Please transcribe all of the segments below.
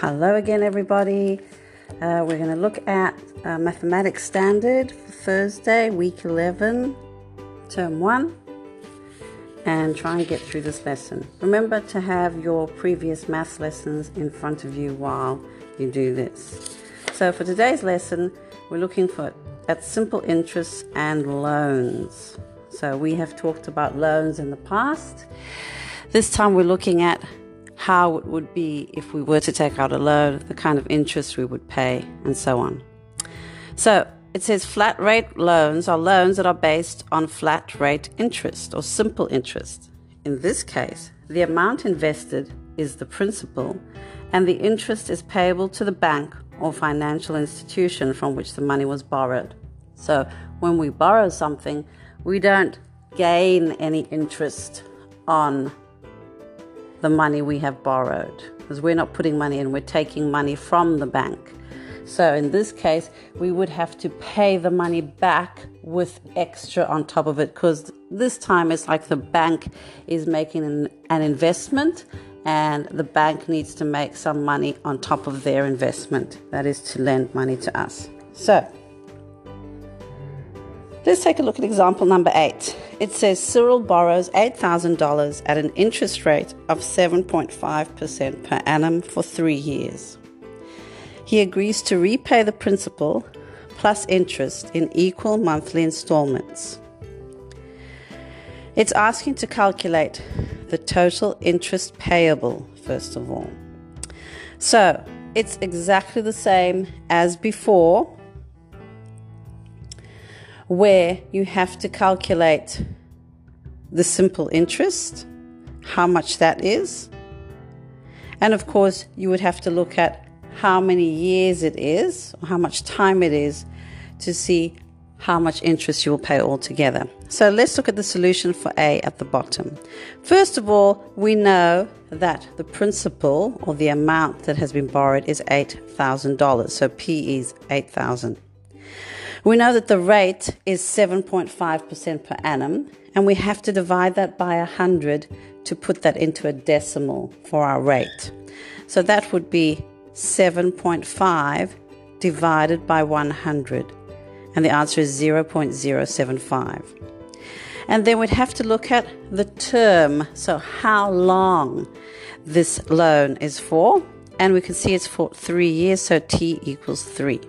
Hello again, everybody. Uh, we're going to look at uh, Mathematics Standard for Thursday, week 11, term 1, and try and get through this lesson. Remember to have your previous maths lessons in front of you while you do this. So, for today's lesson, we're looking for at simple interest and loans. So, we have talked about loans in the past. This time, we're looking at how it would be if we were to take out a loan, the kind of interest we would pay, and so on. So it says flat rate loans are loans that are based on flat rate interest or simple interest. In this case, the amount invested is the principal, and the interest is payable to the bank or financial institution from which the money was borrowed. So when we borrow something, we don't gain any interest on the money we have borrowed because we're not putting money in, we're taking money from the bank. So in this case, we would have to pay the money back with extra on top of it because this time it's like the bank is making an, an investment and the bank needs to make some money on top of their investment. That is to lend money to us. So let's take a look at example number eight. It says Cyril borrows $8,000 at an interest rate of 7.5% per annum for three years. He agrees to repay the principal plus interest in equal monthly installments. It's asking to calculate the total interest payable, first of all. So it's exactly the same as before where you have to calculate the simple interest, how much that is. And of course, you would have to look at how many years it is, or how much time it is, to see how much interest you will pay altogether. So let's look at the solution for A at the bottom. First of all, we know that the principal or the amount that has been borrowed is $8,000. So P is 8,000. We know that the rate is 7.5% per annum, and we have to divide that by 100 to put that into a decimal for our rate. So that would be 7.5 divided by 100, and the answer is 0.075. And then we'd have to look at the term, so how long this loan is for, and we can see it's for three years, so T equals 3.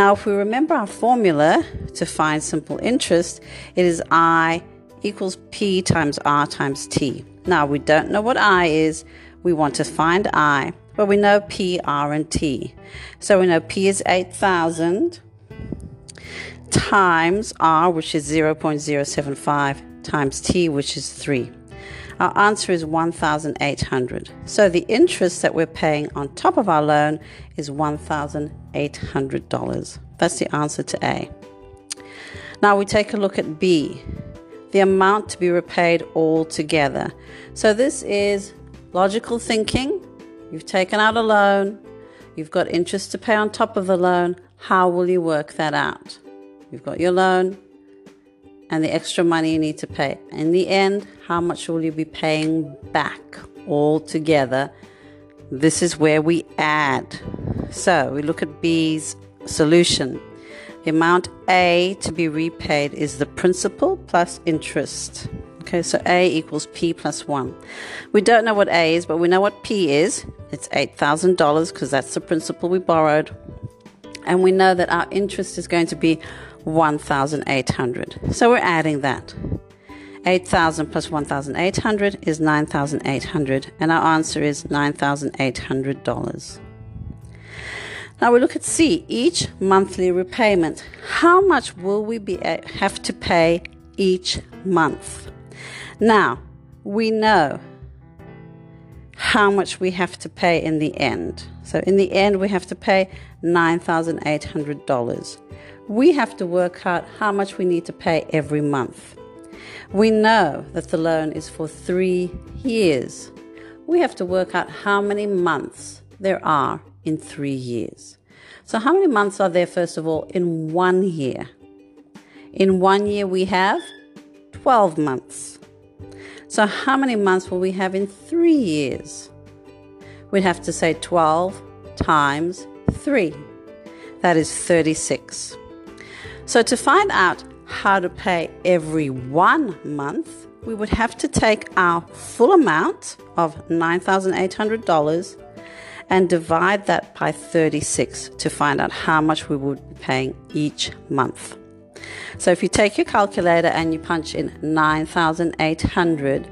Now, if we remember our formula to find simple interest, it is I equals P times R times T. Now, we don't know what I is. We want to find I, but we know P, R, and T. So we know P is 8,000 times R, which is 0.075, times T, which is 3. Our answer is 1,800. So the interest that we're paying on top of our loan is $1,800. That's the answer to A. Now we take a look at B, the amount to be repaid altogether. So this is logical thinking. You've taken out a loan, you've got interest to pay on top of the loan. How will you work that out? You've got your loan, and the extra money you need to pay. In the end, how much will you be paying back all together? This is where we add. So we look at B's solution. The amount A to be repaid is the principal plus interest. Okay, so A equals P plus 1. We don't know what A is, but we know what P is. It's $8,000 because that's the principal we borrowed. And we know that our interest is going to be 1,800. So we're adding that. 8,000 plus 1,800 is 9,800, and our answer is $9,800. Now we look at C, each monthly repayment. How much will we be, uh, have to pay each month? Now, we know how much we have to pay in the end. So in the end, we have to pay $9,800 we have to work out how much we need to pay every month. We know that the loan is for three years. We have to work out how many months there are in three years. So, how many months are there, first of all, in one year? In one year, we have 12 months. So, how many months will we have in three years? we'd have to say 12 times 3. That is 36. So to find out how to pay every one month, we would have to take our full amount of $9,800 and divide that by 36 to find out how much we would be paying each month. So if you take your calculator and you punch in 9,800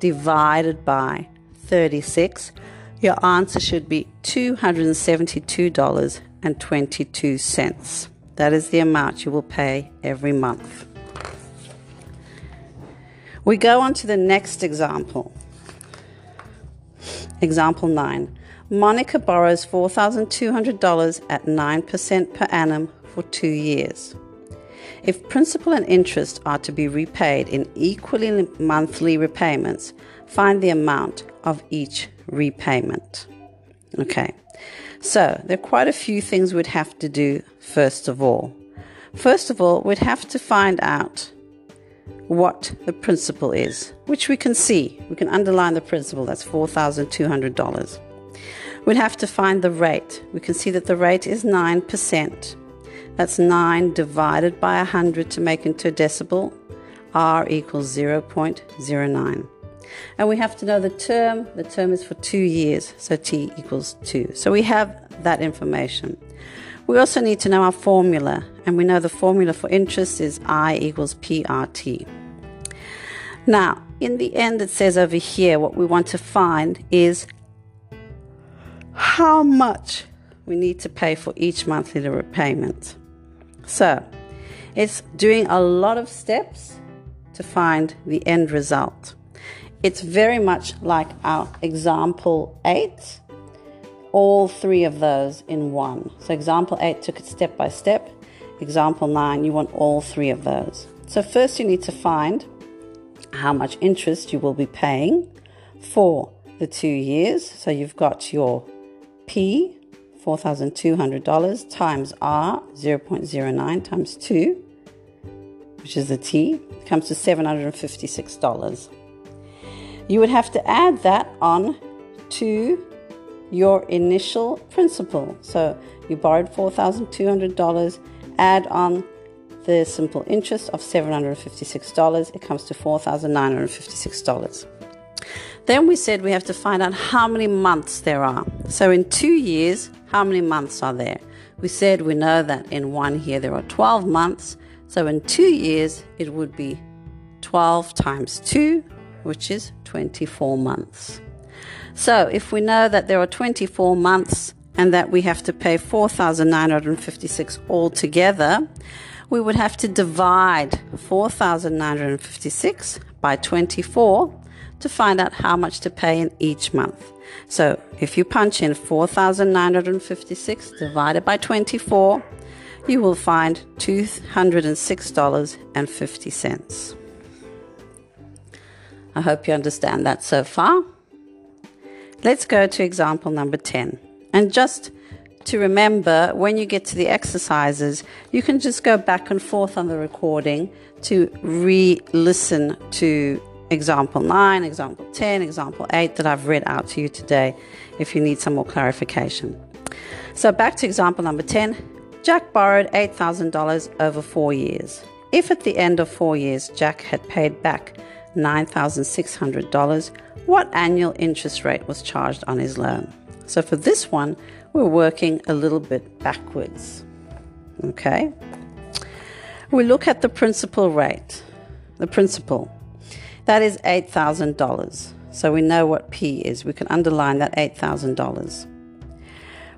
divided by 36, your answer should be $272.22. That is the amount you will pay every month. We go on to the next example. Example 9. Monica borrows $4,200 at 9% per annum for two years. If principal and interest are to be repaid in equally monthly repayments, find the amount of each repayment. Okay, so there are quite a few things we'd have to do first of all. First of all, we'd have to find out what the principal is, which we can see. We can underline the principal, that's $4,200. We'd have to find the rate. We can see that the rate is 9%. That's 9 divided by 100 to make into a decimal. R equals 0.09. And we have to know the term. The term is for two years, so T equals 2. So we have that information. We also need to know our formula, and we know the formula for interest is I equals PRT. Now, in the end, it says over here what we want to find is how much we need to pay for each monthly repayment. So, it's doing a lot of steps to find the end result. It's very much like our example 8, all three of those in one. So, example 8 took it step by step. Example 9, you want all three of those. So, first you need to find how much interest you will be paying for the two years. So, you've got your P, $4,200, times R, 0.09 times 2, which is the T, comes to $756 you would have to add that on to your initial principal. So you borrowed $4,200, add on the simple interest of $756, it comes to $4,956. Then we said we have to find out how many months there are. So in two years, how many months are there? We said we know that in one year there are 12 months. So in two years, it would be 12 times 2, which is 24 months. So if we know that there are 24 months and that we have to pay 4,956 altogether, we would have to divide 4,956 by 24 to find out how much to pay in each month. So if you punch in 4,956 divided by 24, you will find $206.50. I hope you understand that so far. Let's go to example number 10. And just to remember, when you get to the exercises, you can just go back and forth on the recording to re listen to example 9, example 10, example 8 that I've read out to you today if you need some more clarification. So, back to example number 10 Jack borrowed $8,000 over four years. If at the end of four years Jack had paid back $9,600, what annual interest rate was charged on his loan? So for this one, we're working a little bit backwards. Okay? We look at the principal rate. The principal. That is $8,000. So we know what P is. We can underline that $8,000.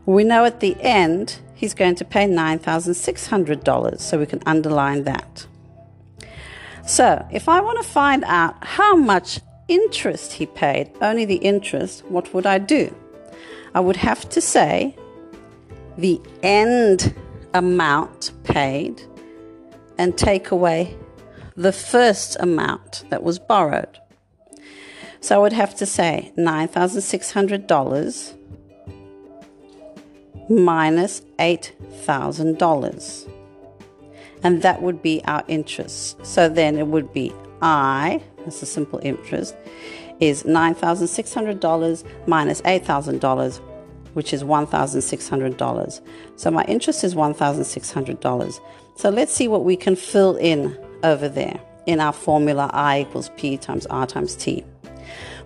We know at the end he's going to pay $9,600. So we can underline that. So, if I want to find out how much interest he paid, only the interest, what would I do? I would have to say the end amount paid and take away the first amount that was borrowed. So I would have to say $9,600 minus $8,000 and that would be our interest. So then it would be I that's a simple interest, is $9,600 minus $8,000, which is $1,600. So my interest is $1,600. So let's see what we can fill in over there in our formula I equals P times R times T.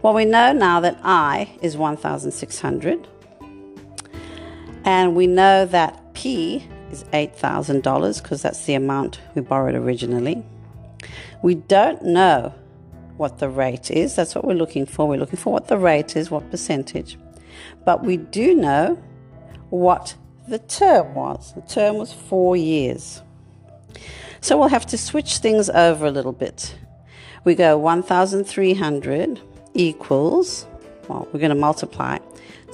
Well, we know now that I is 1,600 and we know that P is $8,000 because that's the amount we borrowed originally. We don't know what the rate is. That's what we're looking for. We're looking for what the rate is, what percentage. But we do know what the term was. The term was four years. So we'll have to switch things over a little bit. We go 1,300 equals, well, we're going to multiply.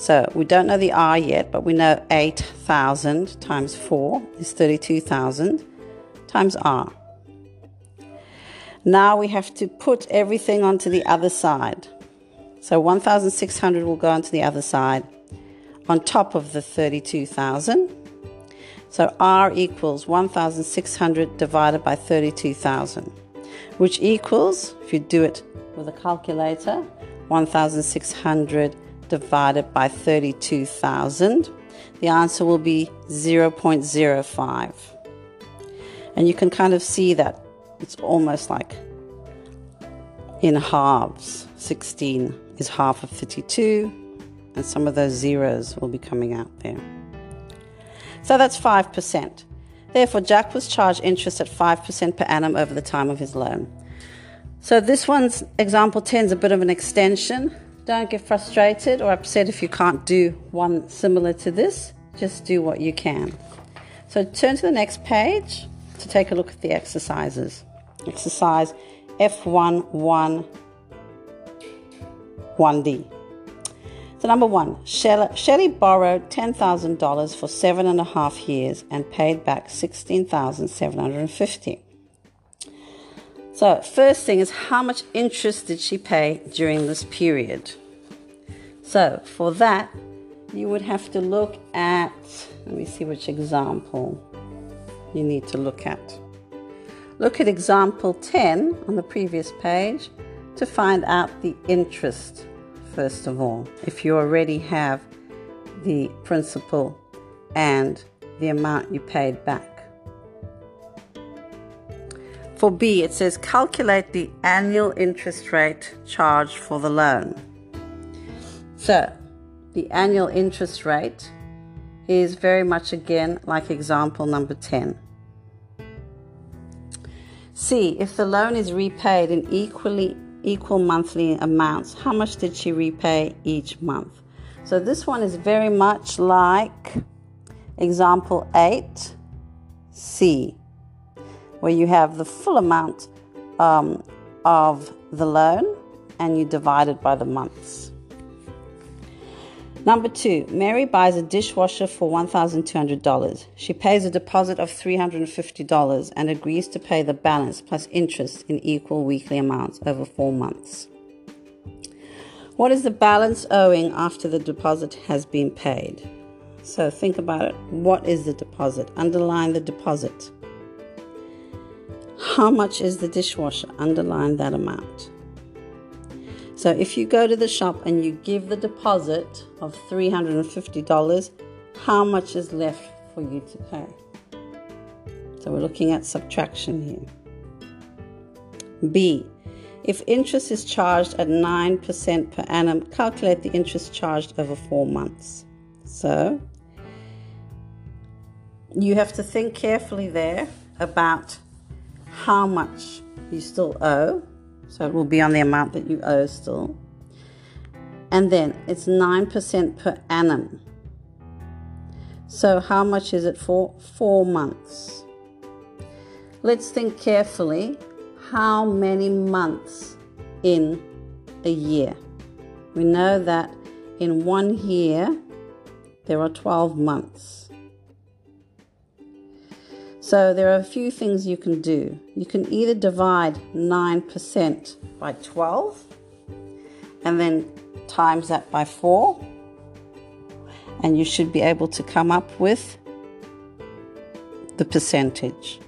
So we don't know the R yet, but we know 8,000 times 4 is 32,000 times R. Now we have to put everything onto the other side. So 1,600 will go onto the other side on top of the 32,000. So R equals 1,600 divided by 32,000, which equals, if you do it with a calculator, 1,600 divided by 32,000. The answer will be 0.05. And you can kind of see that it's almost like in halves. 16 is half of 32, and some of those zeros will be coming out there. So that's 5%. Therefore, Jack was charged interest at 5% per annum over the time of his loan. So this one's example 10 is a bit of an extension. Don't get frustrated or upset if you can't do one similar to this. Just do what you can. So turn to the next page to take a look at the exercises. Exercise F1 1D. So, number one, Shelley borrowed $10,000 for seven and a half years and paid back $16,750. So, first thing is how much interest did she pay during this period? So, for that, you would have to look at, let me see which example you need to look at. Look at example 10 on the previous page to find out the interest, first of all, if you already have the principal and the amount you paid back. For B, it says calculate the annual interest rate charged for the loan. So, the annual interest rate is very much again like example number 10. C. If the loan is repaid in equally equal monthly amounts, how much did she repay each month? So this one is very much like example 8, C, where you have the full amount um, of the loan and you divide it by the months. Number two, Mary buys a dishwasher for $1,200. She pays a deposit of $350 and agrees to pay the balance plus interest in equal weekly amounts over four months. What is the balance owing after the deposit has been paid? So think about it. What is the deposit? Underline the deposit. How much is the dishwasher? Underline that amount. So if you go to the shop and you give the deposit of $350, how much is left for you to pay? So we're looking at subtraction here. B. If interest is charged at 9% per annum, calculate the interest charged over four months. So you have to think carefully there about how much you still owe so it will be on the amount that you owe still. And then it's 9% per annum. So how much is it for? Four months. Let's think carefully how many months in a year. We know that in one year there are 12 months. So there are a few things you can do. You can either divide 9% by 12 and then times that by 4 and you should be able to come up with the percentage.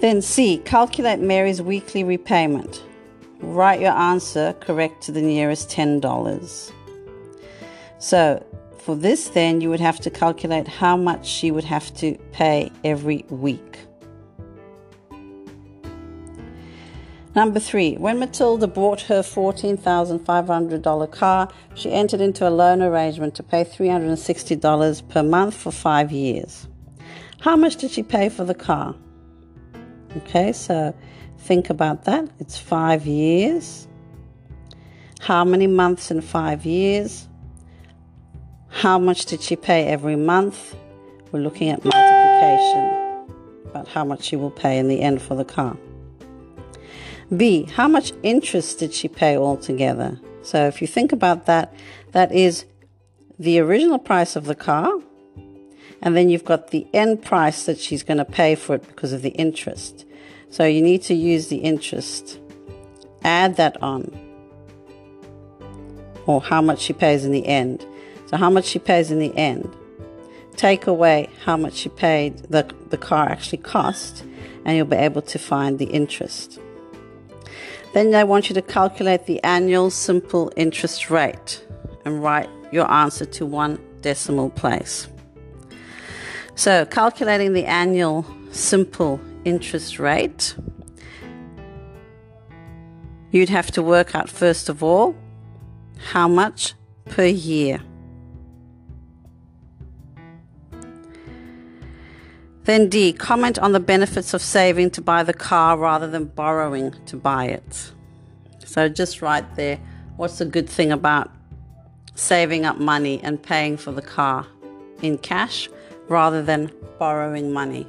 Then C. Calculate Mary's weekly repayment. Write your answer correct to the nearest $10. So for this, then you would have to calculate how much she would have to pay every week. Number three, when Matilda bought her $14,500 car, she entered into a loan arrangement to pay $360 per month for five years. How much did she pay for the car? Okay, so think about that. It's five years. How many months in five years? How much did she pay every month? We're looking at multiplication, but how much she will pay in the end for the car. B, how much interest did she pay altogether? So if you think about that, that is the original price of the car, and then you've got the end price that she's going to pay for it because of the interest. So you need to use the interest. Add that on. Or how much she pays in the end. So how much she pays in the end. Take away how much she paid the, the car actually cost, and you'll be able to find the interest. Then I want you to calculate the annual simple interest rate and write your answer to one decimal place. So, calculating the annual simple interest rate, you'd have to work out first of all how much per year. Then D, comment on the benefits of saving to buy the car rather than borrowing to buy it. So just right there, what's the good thing about saving up money and paying for the car in cash rather than borrowing money?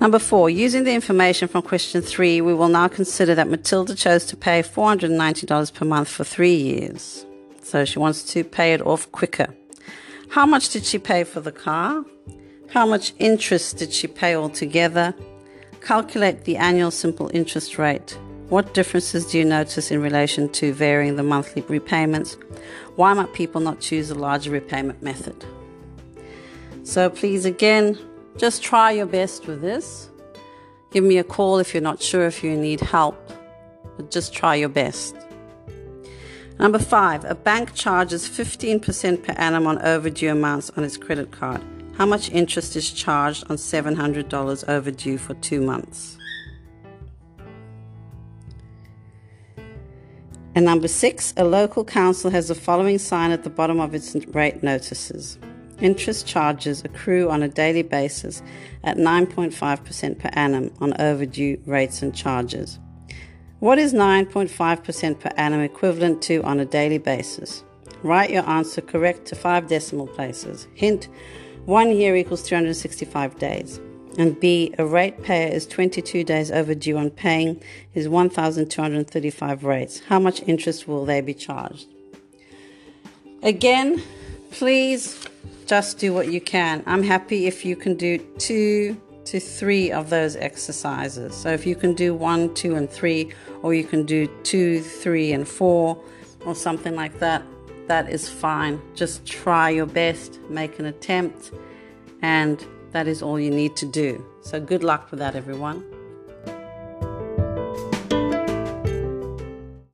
Number four, using the information from question three, we will now consider that Matilda chose to pay $490 per month for three years. So she wants to pay it off quicker. How much did she pay for the car? How much interest did she pay altogether? Calculate the annual simple interest rate. What differences do you notice in relation to varying the monthly repayments? Why might people not choose a larger repayment method? So please, again, just try your best with this. Give me a call if you're not sure if you need help, but just try your best. Number five, a bank charges 15% per annum on overdue amounts on its credit card. How much interest is charged on $700 overdue for two months? And number six, a local council has the following sign at the bottom of its rate notices. Interest charges accrue on a daily basis at 9.5% per annum on overdue rates and charges. What is 9.5% per annum equivalent to on a daily basis? Write your answer correct to five decimal places. Hint one year equals 365 days. And B, a rate payer is 22 days overdue on paying his 1,235 rates. How much interest will they be charged? Again, please just do what you can. I'm happy if you can do two to three of those exercises. So if you can do one, two, and three, or you can do two, three, and four, or something like that, that is fine. Just try your best, make an attempt, and that is all you need to do. So good luck with that, everyone.